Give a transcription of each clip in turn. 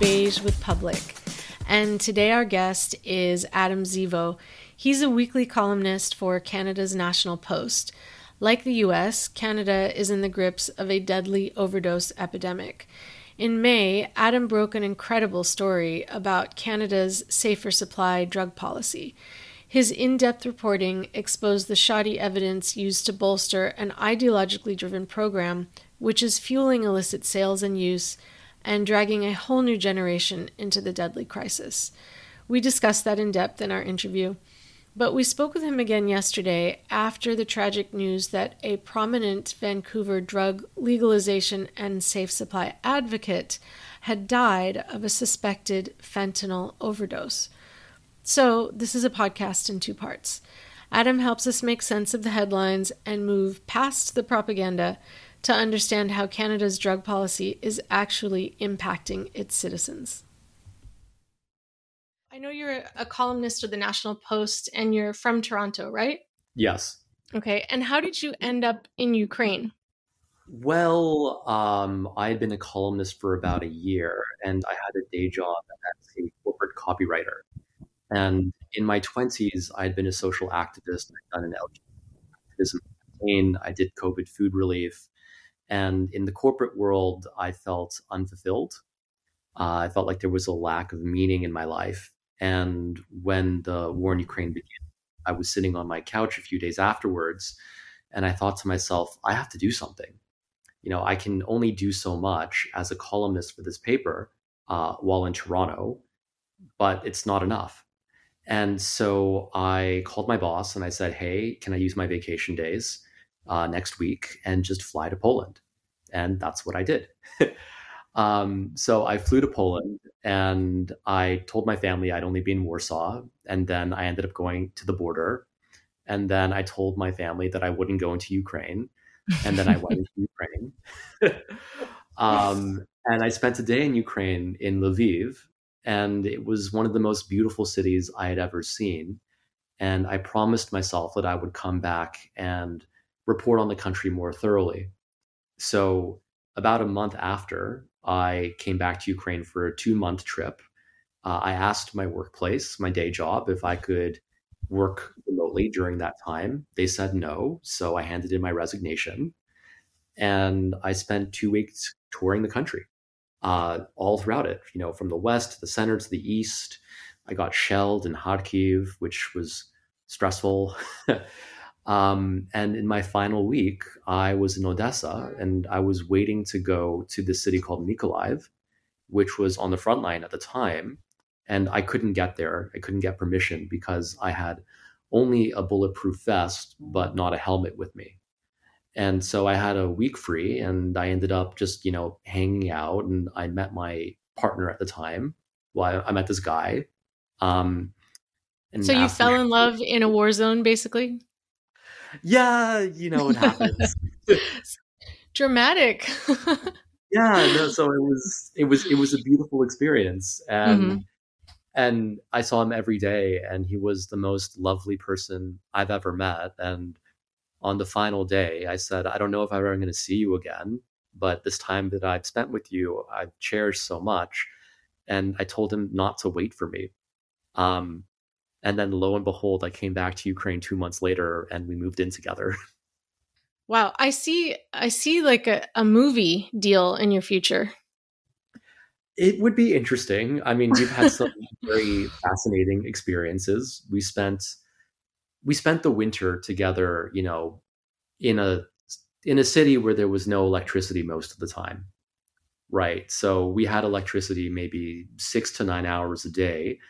Beige with Public. And today our guest is Adam Zivo. He's a weekly columnist for Canada's National Post. Like the US, Canada is in the grips of a deadly overdose epidemic. In May, Adam broke an incredible story about Canada's safer supply drug policy. His in depth reporting exposed the shoddy evidence used to bolster an ideologically driven program which is fueling illicit sales and use and dragging a whole new generation into the deadly crisis. We discussed that in depth in our interview, but we spoke with him again yesterday after the tragic news that a prominent Vancouver drug legalization and safe supply advocate had died of a suspected fentanyl overdose. So, this is a podcast in two parts. Adam helps us make sense of the headlines and move past the propaganda to understand how Canada's drug policy is actually impacting its citizens. I know you're a columnist of the National Post and you're from Toronto, right? Yes. Okay. And how did you end up in Ukraine? Well, um, I had been a columnist for about a year and I had a day job as a corporate copywriter. And in my 20s, I had been a social activist. I'd done an LGBT activism campaign. I did COVID food relief. And in the corporate world, I felt unfulfilled. Uh, I felt like there was a lack of meaning in my life. And when the war in Ukraine began, I was sitting on my couch a few days afterwards, and I thought to myself, I have to do something. You know, I can only do so much as a columnist for this paper uh, while in Toronto, but it's not enough. And so I called my boss and I said, Hey, can I use my vacation days uh, next week and just fly to Poland? And that's what I did. um, so I flew to Poland and I told my family I'd only be in Warsaw. And then I ended up going to the border. And then I told my family that I wouldn't go into Ukraine. And then I went into Ukraine. um, and I spent a day in Ukraine in Lviv and it was one of the most beautiful cities I had ever seen. And I promised myself that I would come back and report on the country more thoroughly. So, about a month after I came back to Ukraine for a two month trip, uh, I asked my workplace, my day job, if I could work remotely during that time. They said no. So, I handed in my resignation and I spent two weeks touring the country uh, all throughout it, you know, from the west to the center to the east. I got shelled in Kharkiv, which was stressful. um, and in my final week, I was in Odessa and I was waiting to go to the city called Mykolaiv, which was on the front line at the time. And I couldn't get there. I couldn't get permission because I had only a bulletproof vest, but not a helmet with me. And so I had a week free and I ended up just, you know, hanging out and I met my partner at the time. Well, I, I met this guy. Um, and so you fell in love in a war zone, basically? Yeah, you know, it happens. Dramatic. yeah, no, so it was it was it was a beautiful experience. And mm-hmm. and I saw him every day and he was the most lovely person I've ever met. And on the final day, I said, I don't know if I'm ever going to see you again, but this time that I've spent with you, I've cherished so much. And I told him not to wait for me. Um, and then lo and behold, I came back to Ukraine two months later and we moved in together. Wow. I see, I see like a, a movie deal in your future. It would be interesting. I mean, we've had some very fascinating experiences. We spent we spent the winter together, you know, in a in a city where there was no electricity most of the time. Right. So we had electricity maybe 6 to 9 hours a day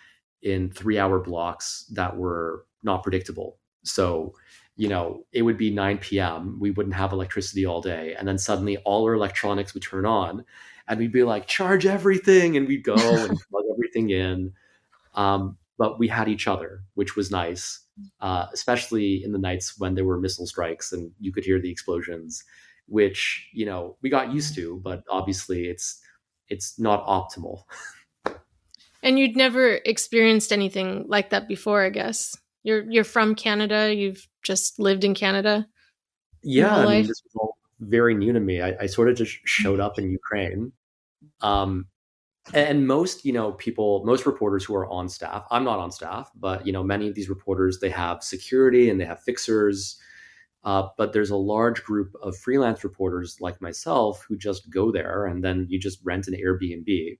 in 3-hour blocks that were not predictable. So, you know, it would be 9 p.m. We wouldn't have electricity all day and then suddenly all our electronics would turn on and we'd be like charge everything and we'd go and plug everything in. Um, but we had each other, which was nice uh, especially in the nights when there were missile strikes and you could hear the explosions, which you know we got used to, but obviously it's it's not optimal. and you'd never experienced anything like that before, I guess. You're you're from Canada. You've just lived in Canada. Yeah, I mean, this was all very new to me. I, I sort of just showed up in Ukraine, um, and most you know people most reporters who are on staff i'm not on staff but you know many of these reporters they have security and they have fixers uh, but there's a large group of freelance reporters like myself who just go there and then you just rent an airbnb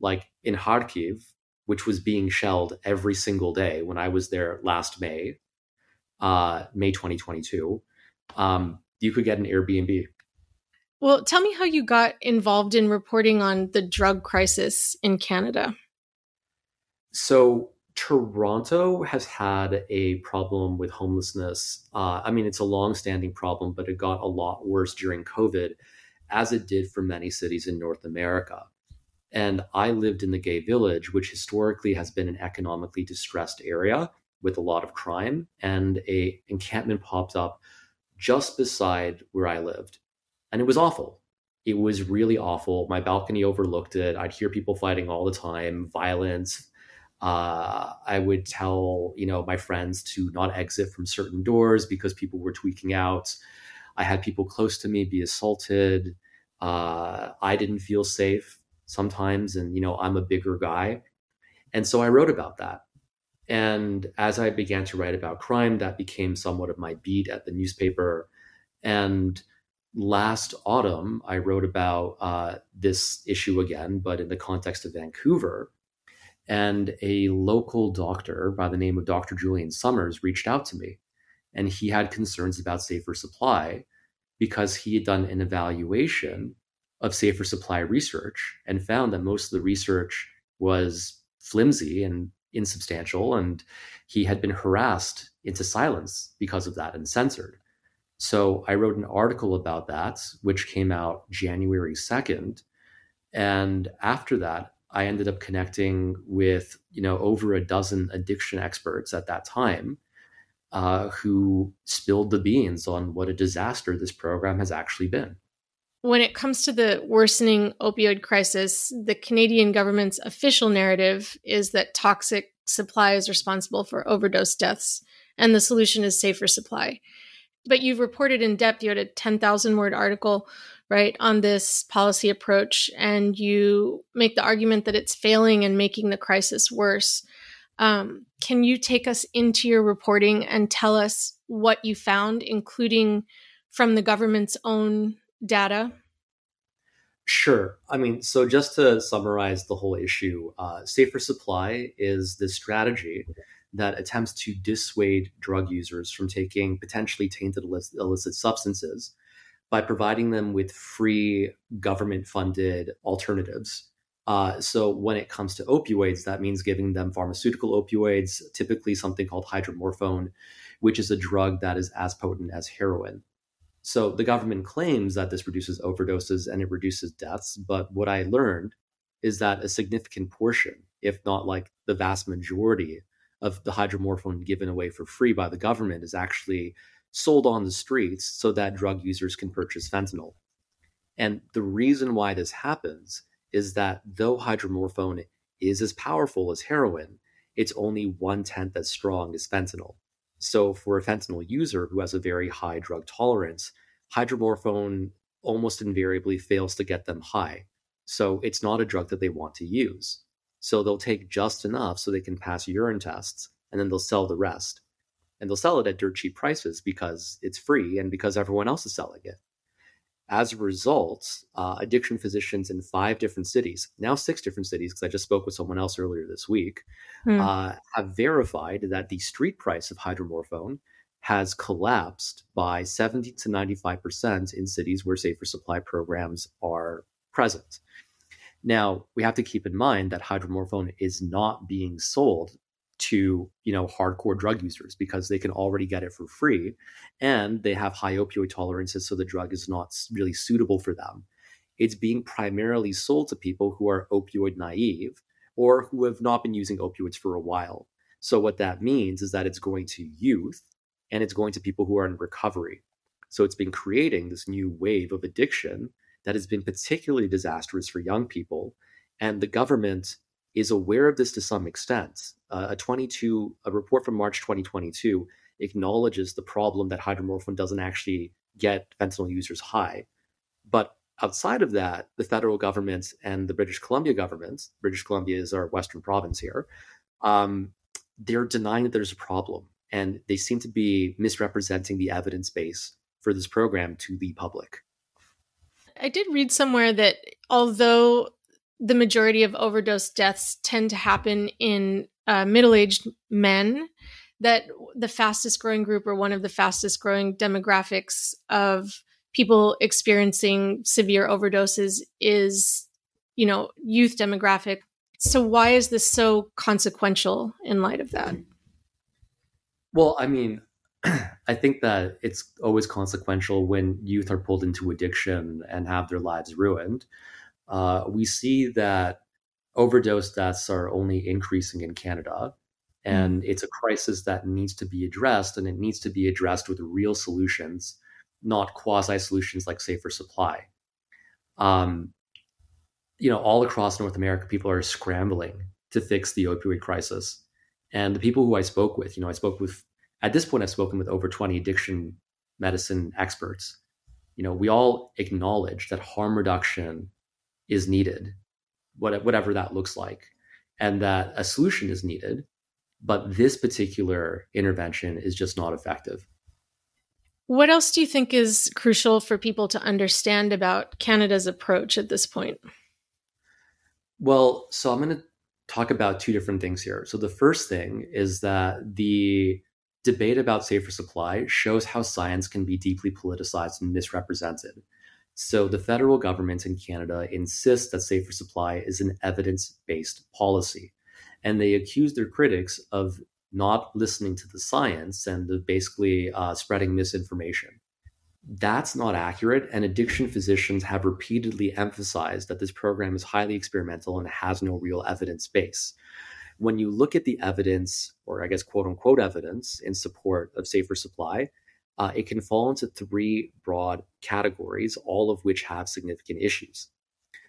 like in kharkiv which was being shelled every single day when i was there last may uh, may 2022 um, you could get an airbnb well, tell me how you got involved in reporting on the drug crisis in Canada. So, Toronto has had a problem with homelessness. Uh, I mean, it's a long-standing problem, but it got a lot worse during COVID, as it did for many cities in North America. And I lived in the gay village, which historically has been an economically distressed area with a lot of crime. And a encampment popped up just beside where I lived and it was awful. It was really awful. My balcony overlooked it. I'd hear people fighting all the time, violence. Uh, I would tell you know my friends to not exit from certain doors because people were tweaking out. I had people close to me be assaulted. Uh, I didn't feel safe sometimes, and you know I'm a bigger guy, and so I wrote about that. And as I began to write about crime, that became somewhat of my beat at the newspaper. And last autumn, I wrote about uh, this issue again, but in the context of Vancouver. And a local doctor by the name of Dr. Julian Somers reached out to me. And he had concerns about safer supply because he had done an evaluation of safer supply research and found that most of the research was flimsy and insubstantial. And he had been harassed into silence because of that and censored. So I wrote an article about that, which came out January 2nd. And after that, I ended up connecting with, you know, over a dozen addiction experts at that time uh, who spilled the beans on what a disaster this program has actually been. When it comes to the worsening opioid crisis, the Canadian government's official narrative is that toxic supply is responsible for overdose deaths and the solution is safer supply. But you've reported in depth you had a 10,000 word article right on this policy approach and you make the argument that it's failing and making the crisis worse. Um, can you take us into your reporting and tell us what you found including from the government's own data Sure. I mean, so just to summarize the whole issue, uh, safer supply is the strategy that attempts to dissuade drug users from taking potentially tainted illicit substances by providing them with free government funded alternatives. Uh, so, when it comes to opioids, that means giving them pharmaceutical opioids, typically something called hydromorphone, which is a drug that is as potent as heroin. So, the government claims that this reduces overdoses and it reduces deaths. But what I learned is that a significant portion, if not like the vast majority of the hydromorphone given away for free by the government is actually sold on the streets so that drug users can purchase fentanyl. And the reason why this happens is that though hydromorphone is as powerful as heroin, it's only one tenth as strong as fentanyl. So, for a fentanyl user who has a very high drug tolerance, hydromorphone almost invariably fails to get them high. So, it's not a drug that they want to use. So they'll take just enough so they can pass urine tests and then they'll sell the rest. And they'll sell it at dirt cheap prices because it's free and because everyone else is selling it. As a result, uh, addiction physicians in five different cities, now six different cities, because I just spoke with someone else earlier this week, mm. uh, have verified that the street price of hydromorphone has collapsed by 70 to 95% in cities where safer supply programs are present. Now, we have to keep in mind that hydromorphone is not being sold to, you know, hardcore drug users because they can already get it for free and they have high opioid tolerances so the drug is not really suitable for them. It's being primarily sold to people who are opioid naive or who have not been using opioids for a while. So what that means is that it's going to youth and it's going to people who are in recovery. So it's been creating this new wave of addiction that has been particularly disastrous for young people. And the government is aware of this to some extent. Uh, a 22 a report from March 2022 acknowledges the problem that hydromorphone doesn't actually get fentanyl users high. But outside of that, the federal government and the British Columbia government, British Columbia is our western province here, um, they're denying that there's a problem. And they seem to be misrepresenting the evidence base for this program to the public. I did read somewhere that although the majority of overdose deaths tend to happen in uh, middle aged men, that the fastest growing group or one of the fastest growing demographics of people experiencing severe overdoses is, you know, youth demographic. So why is this so consequential in light of that? Well, I mean, I think that it's always consequential when youth are pulled into addiction and have their lives ruined. Uh, we see that overdose deaths are only increasing in Canada. And mm. it's a crisis that needs to be addressed, and it needs to be addressed with real solutions not quasi solutions like safer supply. Um, you know, all across North America, people are scrambling to fix the opioid crisis. And the people who I spoke with, you know, I spoke with, at this point, I've spoken with over 20 addiction medicine experts. You know, we all acknowledge that harm reduction is needed, whatever that looks like, and that a solution is needed. But this particular intervention is just not effective. What else do you think is crucial for people to understand about Canada's approach at this point? Well, so I'm going to talk about two different things here. So the first thing is that the debate about safer supply shows how science can be deeply politicized and misrepresented. So the federal government in Canada insists that safer supply is an evidence-based policy, and they accuse their critics of not listening to the science and the basically uh, spreading misinformation. That's not accurate, and addiction physicians have repeatedly emphasized that this program is highly experimental and has no real evidence base. When you look at the evidence, or I guess quote unquote evidence, in support of safer supply, uh, it can fall into three broad categories, all of which have significant issues.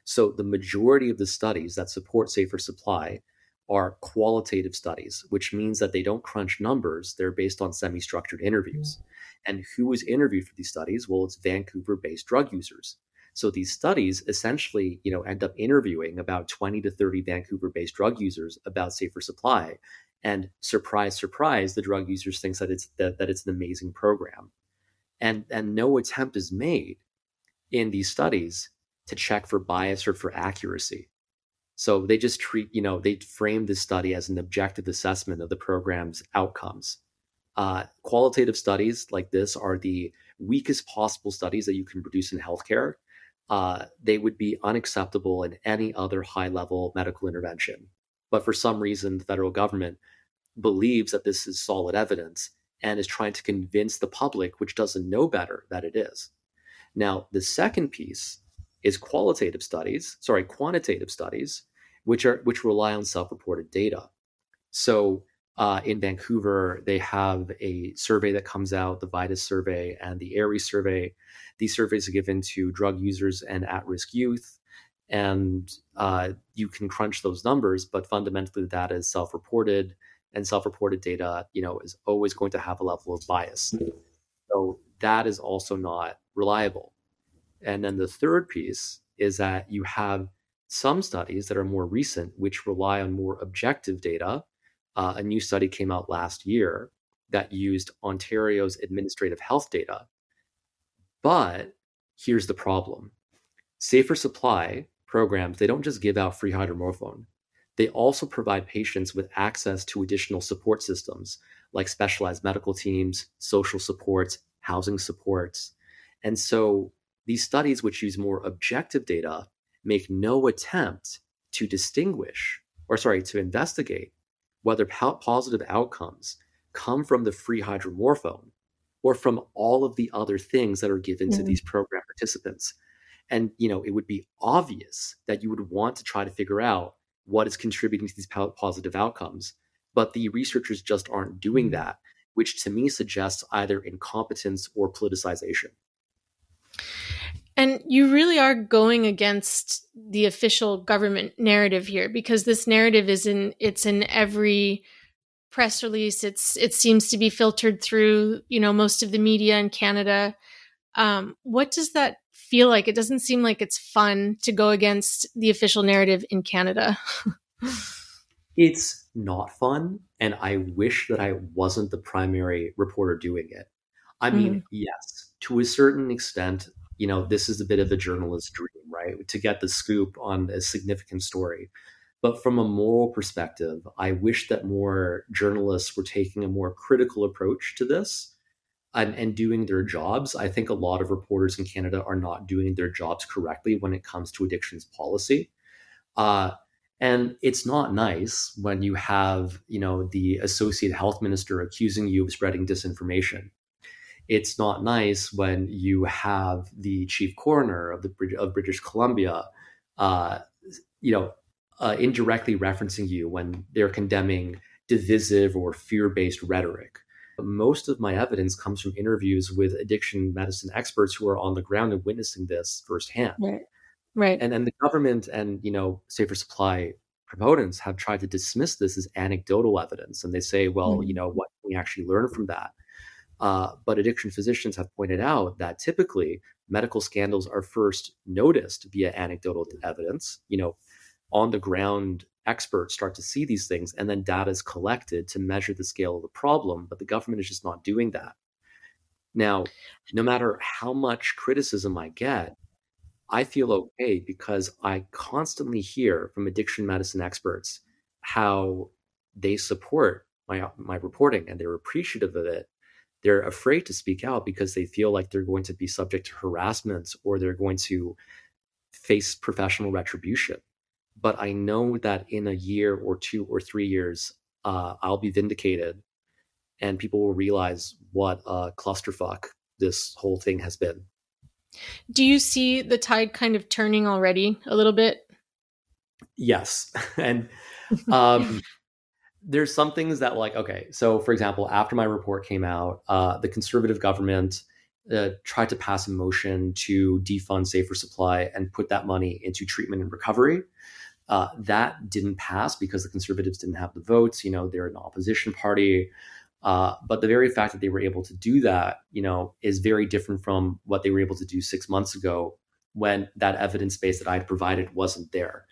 So, the majority of the studies that support safer supply are qualitative studies, which means that they don't crunch numbers. They're based on semi structured interviews. And who was interviewed for these studies? Well, it's Vancouver based drug users. So these studies essentially, you know, end up interviewing about 20 to 30 Vancouver based drug users about safer supply. And surprise, surprise, the drug users thinks that it's that, that it's an amazing program. And and no attempt is made in these studies to check for bias or for accuracy. So they just treat, you know, they frame this study as an objective assessment of the program's outcomes. Uh, qualitative studies like this are the weakest possible studies that you can produce in healthcare. Uh, they would be unacceptable in any other high level medical intervention. But for some reason, the federal government believes that this is solid evidence and is trying to convince the public, which doesn't know better, that it is. Now, the second piece is qualitative studies, sorry, quantitative studies, which are which rely on self-reported data. So uh, in Vancouver, they have a survey that comes out, the VIDUS survey and the ARYS survey. These surveys are given to drug users and at-risk youth, and uh, you can crunch those numbers. But fundamentally, that is self-reported, and self-reported data, you know, is always going to have a level of bias. So that is also not reliable. And then the third piece is that you have some studies that are more recent, which rely on more objective data. Uh, a new study came out last year that used Ontario's administrative health data. But here's the problem safer supply programs, they don't just give out free hydromorphone. They also provide patients with access to additional support systems like specialized medical teams, social supports, housing supports. And so these studies, which use more objective data, make no attempt to distinguish, or sorry, to investigate whether positive outcomes come from the free hydromorphone or from all of the other things that are given to these program participants. And you know, it would be obvious that you would want to try to figure out what is contributing to these positive outcomes, but the researchers just aren't doing mm. that, which to me suggests either incompetence or politicization. And you really are going against the official government narrative here because this narrative is in it's in every press release. It's it seems to be filtered through, you know, most of the media in Canada. Um, what does that feel like. It doesn't seem like it's fun to go against the official narrative in Canada. it's not fun. And I wish that I wasn't the primary reporter doing it. I mean, mm-hmm. yes, to a certain extent, you know, this is a bit of a journalist's dream, right? To get the scoop on a significant story. But from a moral perspective, I wish that more journalists were taking a more critical approach to this and, and, doing their jobs. I think a lot of reporters in Canada are not doing their jobs correctly when it comes to addictions policy. Uh, and it's not nice when you have, you know, the associate health minister accusing you of spreading disinformation it's not nice when you have the chief coroner of the of British Columbia, uh, you know, uh, indirectly referencing you when they're condemning divisive or fear-based rhetoric. Most of my evidence comes from interviews with addiction medicine experts who are on the ground and witnessing this firsthand. Right. Right. And then the government and you know safer supply proponents have tried to dismiss this as anecdotal evidence, and they say, well, mm-hmm. you know, what can we actually learn from that? Uh, but addiction physicians have pointed out that typically medical scandals are first noticed via anecdotal evidence. You know, on the ground experts start to see these things, and then data is collected to measure the scale of the problem. But the government is just not doing that. Now, no matter how much criticism I get, I feel okay because I constantly hear from addiction medicine experts how they support my my reporting and they're appreciative of it they're afraid to speak out because they feel like they're going to be subject to harassment or they're going to face professional retribution. But I know that in a year or two or three years, uh, I'll be vindicated and people will realize what a clusterfuck this whole thing has been. Do you see the tide kind of turning already a little bit? Yes. and um, there's some things that like okay so for example after my report came out uh, the conservative government uh, tried to pass a motion to defund safer supply and put that money into treatment and recovery uh, that didn't pass because the conservatives didn't have the votes you know they're an opposition party uh, but the very fact that they were able to do that you know is very different from what they were able to do six months ago when that evidence base that i had provided wasn't there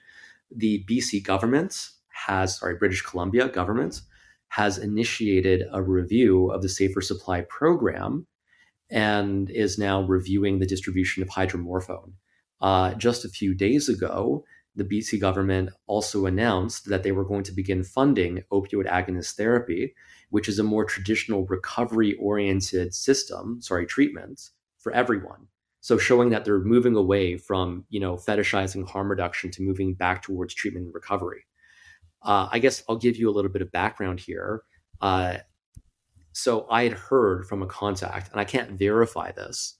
the bc government has, sorry, British Columbia government has initiated a review of the Safer Supply program and is now reviewing the distribution of hydromorphone. Uh, just a few days ago, the BC government also announced that they were going to begin funding opioid agonist therapy, which is a more traditional recovery oriented system, sorry, treatment for everyone. So showing that they're moving away from, you know, fetishizing harm reduction to moving back towards treatment and recovery. Uh, I guess I'll give you a little bit of background here. Uh, so I had heard from a contact, and I can't verify this,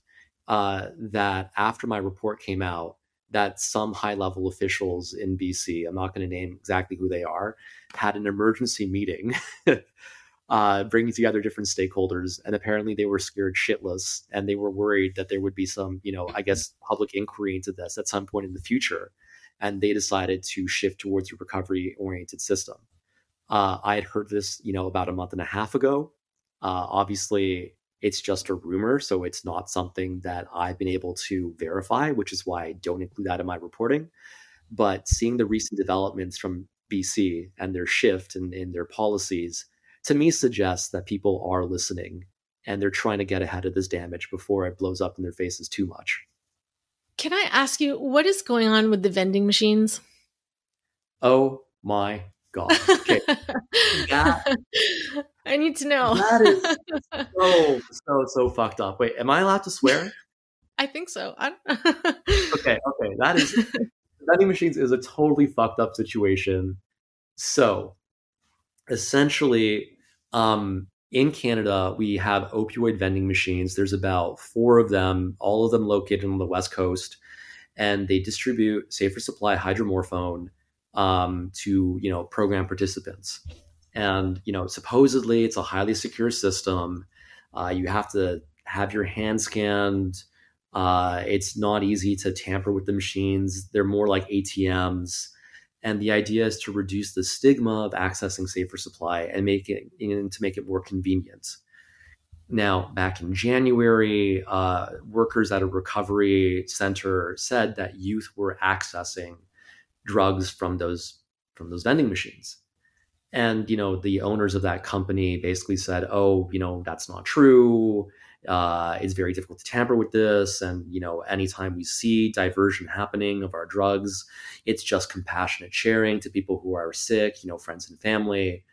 uh, that after my report came out, that some high level officials in BC, I'm not going to name exactly who they are, had an emergency meeting, uh, bringing together different stakeholders, and apparently they were scared shitless, and they were worried that there would be some, you know, I guess public inquiry into this at some point in the future and they decided to shift towards a recovery oriented system. Uh, I had heard this, you know, about a month and a half ago. Uh, obviously, it's just a rumor, so it's not something that I've been able to verify, which is why I don't include that in my reporting. But seeing the recent developments from BC and their shift in, in their policies, to me suggests that people are listening and they're trying to get ahead of this damage before it blows up in their faces too much. Can I ask you what is going on with the vending machines? Oh my god! Okay, that, I need to know. That is so so so fucked up. Wait, am I allowed to swear? I think so. okay, okay, that is vending machines is a totally fucked up situation. So, essentially, um, in Canada, we have opioid vending machines. There's about four of them, all of them located on the West Coast, and they distribute safer supply hydromorphone um, to you know program participants. And you know, supposedly it's a highly secure system. Uh, you have to have your hand scanned. Uh, it's not easy to tamper with the machines. They're more like ATMs. And the idea is to reduce the stigma of accessing safer supply and make it and to make it more convenient. Now, back in January, uh, workers at a recovery center said that youth were accessing drugs from those from those vending machines. And you know, the owners of that company basically said, "Oh, you know, that's not true. Uh, it's very difficult to tamper with this. And you know, anytime we see diversion happening of our drugs, it's just compassionate sharing to people who are sick, you know, friends and family."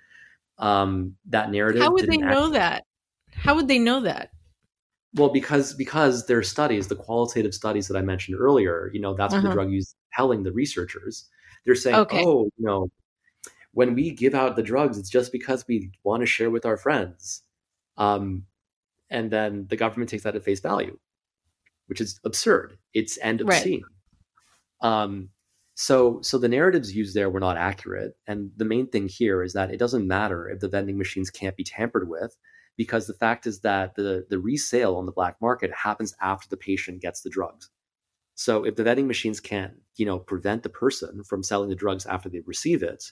Um, that narrative. How would they know actually, that? How would they know that? Well, because because their studies, the qualitative studies that I mentioned earlier, you know, that's uh-huh. what the drug use telling the researchers. They're saying, okay. oh, you know, when we give out the drugs, it's just because we want to share with our friends. Um, and then the government takes that at face value, which is absurd. It's and obscene. Right. Um, so, so the narratives used there were not accurate. And the main thing here is that it doesn't matter if the vending machines can't be tampered with, because the fact is that the the resale on the black market happens after the patient gets the drugs. So, if the vending machines can't, you know, prevent the person from selling the drugs after they receive it,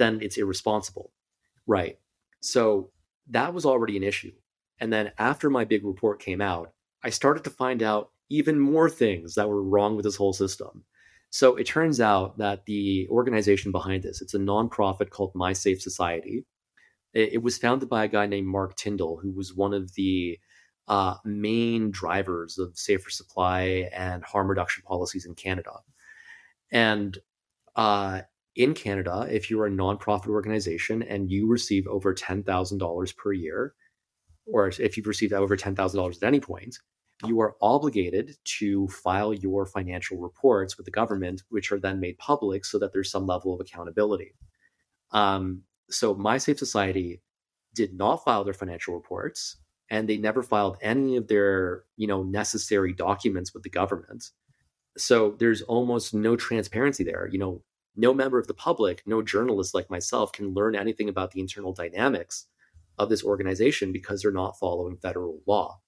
then it's irresponsible, right? So that was already an issue. And then after my big report came out, I started to find out even more things that were wrong with this whole system. So it turns out that the organization behind this, it's a nonprofit called My Safe Society. It, was founded by a guy named Mark Tyndall, who was one of the uh, main drivers of safer supply and harm reduction policies in Canada. And uh, in Canada, if you're a nonprofit organization and you receive over $10,000 per year, or if you've received over $10,000 at any point, you are obligated to file your financial reports with the government, which are then made public so that there's some level of accountability. Um, so, My Safe Society did not file their financial reports, and they never filed any of their, you know, necessary documents with the government. So there's almost no transparency there. You know, no member of the public, no journalist like myself can learn anything about the internal dynamics of this organization because they're not following federal law.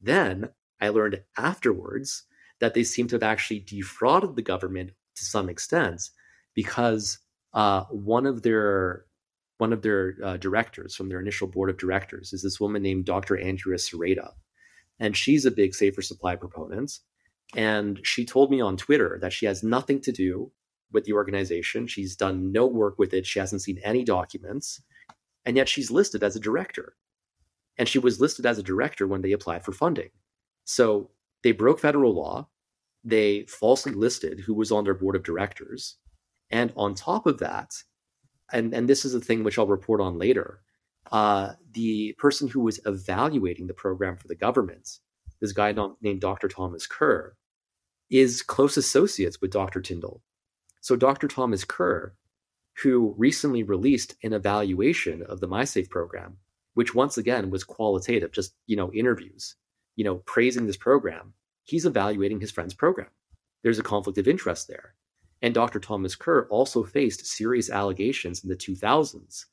Then I learned afterwards that they seem to have actually defrauded the government to some extent because uh, one of their one of their uh, directors from their initial board of directors is this woman named Dr. Andrea Sereda, and she's a big safer supply proponent. And she told me on Twitter that she has nothing to do with the organization. She's done no work with it. She hasn't seen any documents, and yet she's listed as a director. And she was listed as a director when they applied for funding. So they broke federal law. They falsely listed who was on their board of directors. And on top of that, and, and this is a thing which I'll report on later, uh, the person who was evaluating the program for the government, this guy named Dr. Thomas Kerr, is close associates with Dr. Tyndall. So Dr. Thomas Kerr, who recently released an evaluation of the MySafe program, which once again was qualitative, just you know interviews, you know praising this program, he's evaluating his friend's program. There's a conflict of interest there. And Dr. Thomas Kerr also faced serious allegations in the 2000s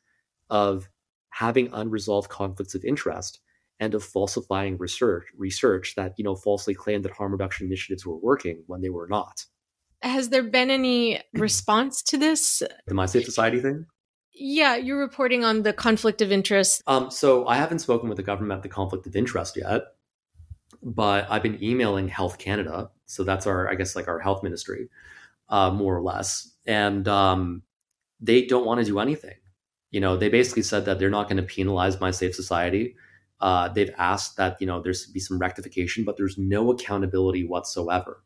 of having unresolved conflicts of interest and of falsifying research research that you know falsely claimed that harm reduction initiatives were working when they were not has there been any response to this? The My Safe Society thing? Yeah, you're reporting on the conflict of interest. Um, so I haven't spoken with the government about the conflict of interest yet, but I've been emailing Health Canada. So that's our, I guess, like our health ministry, uh, more or less. And um, they don't want to do anything. You know, they basically said that they're not going to penalize My Safe Society. Uh, they've asked that, you know, there's be some rectification, but there's no accountability whatsoever.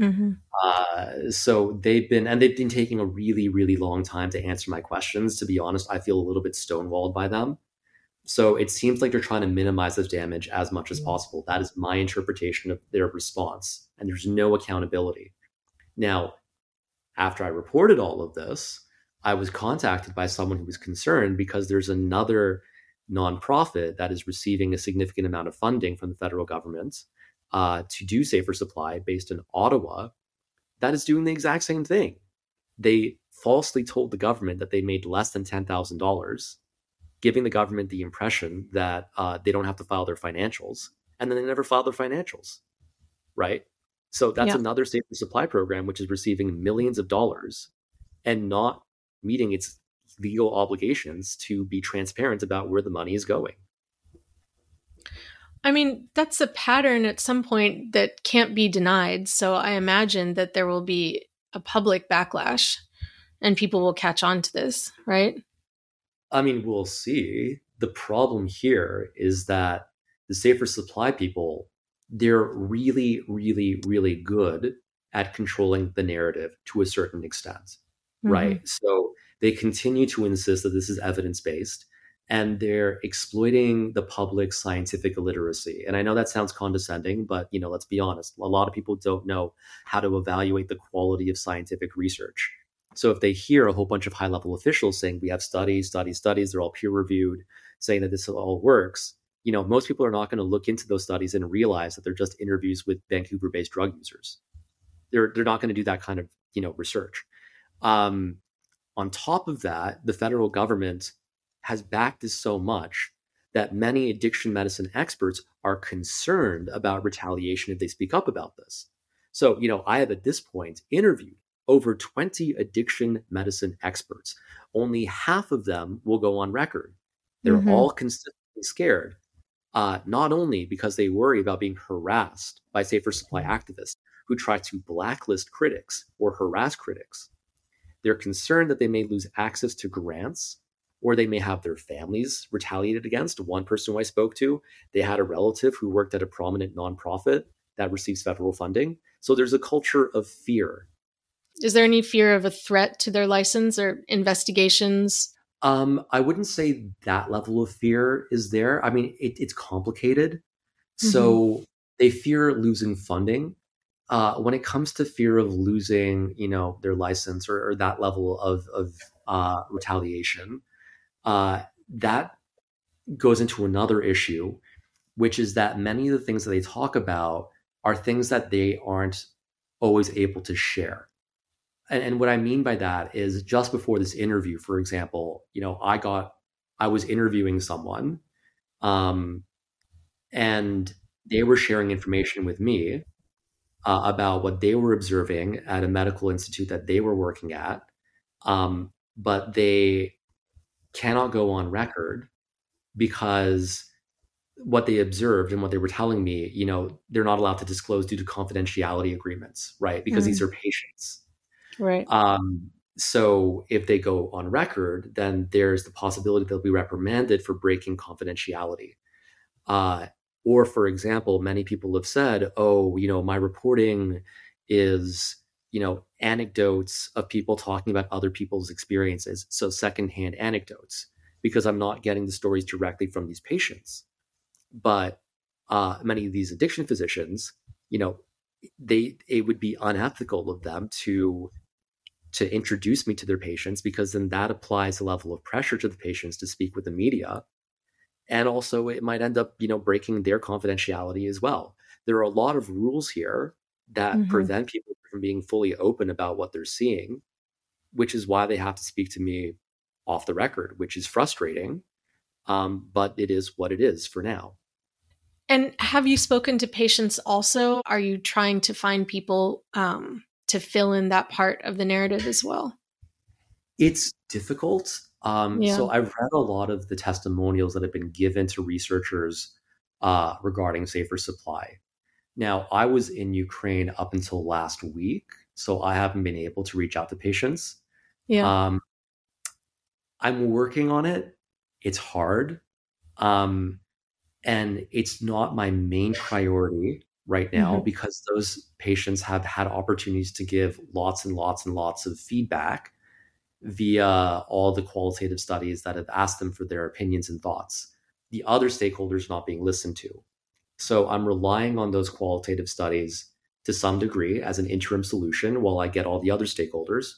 Mm-hmm. Uh, so they've been, and they've been taking a really, really long time to answer my questions. To be honest, I feel a little bit stonewalled by them. So it seems like they're trying to minimize the damage as much as possible. That is my interpretation of their response. And there's no accountability. Now, after I reported all of this, I was contacted by someone who was concerned because there's another nonprofit that is receiving a significant amount of funding from the federal government uh, to do safer supply based in Ottawa that is doing the exact same thing. They falsely told the government that they made less than $10,000, giving the government the impression that uh, they don't have to file their financials. And then they never filed their financials, right? So that's yeah. another safer supply program, which is receiving millions of dollars and not meeting its legal obligations to be transparent about where the money is going. I mean, that's a pattern at some point that can't be denied. So I imagine that there will be a public backlash and people will catch on to this, right? I mean, we'll see. The problem here is that the safer supply people, they're really, really, really good at controlling the narrative to a certain extent, mm-hmm. right? So they continue to insist that this is evidence based and they're exploiting the public scientific illiteracy. And I know that sounds condescending, but you know, let's be honest. A lot of people don't know how to evaluate the quality of scientific research. So if they hear a whole bunch of high level officials saying we have studies, studies, studies, they're all peer reviewed, saying that this all works, you know, most people are not going to look into those studies and realize that they're just interviews with Vancouver based drug users. They're they're not going to do that kind of, you know, research. Um, on top of that, the federal government has backed this so much that many addiction medicine experts are concerned about retaliation if they speak up about this. So, you know, I have at this point interviewed over 20 addiction medicine experts. Only half of them will go on record. They're mm-hmm. all consistently scared, uh, not only because they worry about being harassed by safer supply mm-hmm. activists who try to blacklist critics or harass critics. They're concerned that they may lose access to grants or they may have their families retaliated against. One person who I spoke to, they had a relative who worked at a prominent nonprofit that receives federal funding. So there's a culture of fear. Is there any fear of a threat to their license or investigations? Um, I wouldn't say that level of fear is there. I mean, it, it's complicated. Mm-hmm. So they fear losing funding. Uh, when it comes to fear of losing, you know, their license or, or that level of, of uh, retaliation, uh, that goes into another issue, which is that many of the things that they talk about are things that they aren't always able to share. And, and what I mean by that is just before this interview, for example, you know, I got, I was interviewing someone, um, and they were sharing information with me uh, about what they were observing at a medical institute that they were working at. Um, but they cannot go on record because what they observed and what they were telling me, you know, they're not allowed to disclose due to confidentiality agreements, right? Because mm. these are patients. Right. Um, so if they go on record, then there's the possibility they'll be reprimanded for breaking confidentiality. Uh, or, for example, many people have said, oh, you know, my reporting is you know, anecdotes of people talking about other people's experiences. So secondhand anecdotes, because I'm not getting the stories directly from these patients. But uh, many of these addiction physicians, you know, they it would be unethical of them to to introduce me to their patients because then that applies a level of pressure to the patients to speak with the media and also it might end up you know breaking their confidentiality as well there are a lot of rules here that mm-hmm. prevent people from being fully open about what they're seeing, which is why they have to speak to me off the record, which is frustrating. Um, but it is what it is for now. And have you spoken to patients also? Are you trying to find people um, to fill in that part of the narrative as well? It's difficult. Um, yeah. So I've read a lot of the testimonials that have been given to researchers uh, regarding safer supply. Now, I was in Ukraine up until last week, so I haven't been able to reach out to patients. Yeah. Um, I'm working on it. It's hard. Um, and it's not my main priority right now mm-hmm. because those patients have had opportunities to give lots and lots and lots of feedback via all the qualitative studies that have asked them for their opinions and thoughts. The other stakeholders not being listened to. So I'm relying on those qualitative studies to some degree as an interim solution while I get all the other stakeholders.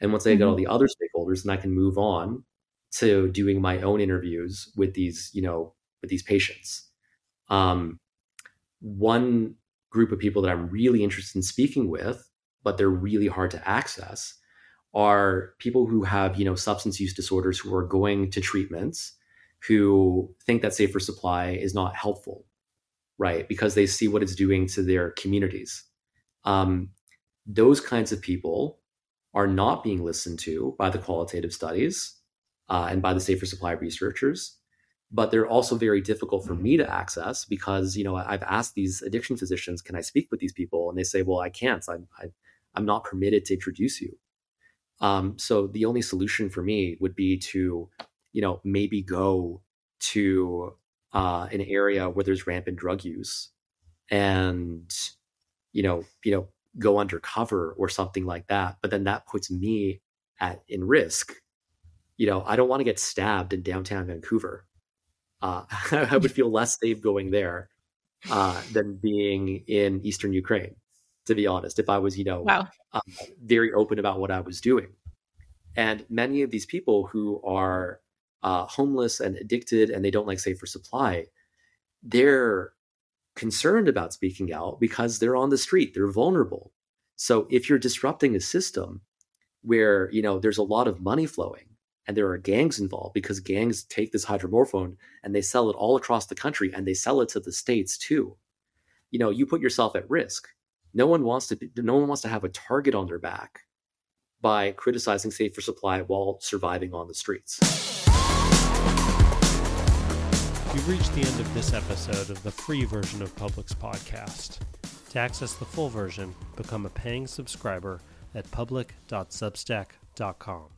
And once I mm-hmm. get all the other stakeholders, then I can move on to doing my own interviews with these, you know, with these patients. Um, one group of people that I'm really interested in speaking with, but they're really hard to access, are people who have, you know, substance use disorders who are going to treatments, who think that safer supply is not helpful right? Because they see what it's doing to their communities. Um, those kinds of people are not being listened to by the qualitative studies uh, and by the safer supply researchers. but they're also very difficult for me to access because you know I've asked these addiction physicians, can I speak with these people, and they say, well, I can't. I'm I, i am not permitted to introduce you. Um, so the only solution for me would be to, you know, maybe go to uh, an area where there's rampant drug use, and you know, you know, go undercover or something like that. But then that puts me at in risk. You know, I don't want to get stabbed in downtown Vancouver uh, I would feel less safe going there uh, than being in eastern Ukraine. To be honest, if I was, you know, wow. um, very open about what I was doing, and many of these people who are uh, homeless and addicted and they don't like safer supply, they're concerned about speaking out because they're on the street, they're vulnerable. So if you're disrupting a system where you know there's a lot of money flowing and there are gangs involved because gangs take this hydromorphone and they sell it all across the country and they sell it to the states too you know you put yourself at risk no one wants to no one wants to have a target on their back by criticizing safer supply while surviving on the streets We've reached the end of this episode of the free version of Public's podcast. To access the full version, become a paying subscriber at public.substack.com.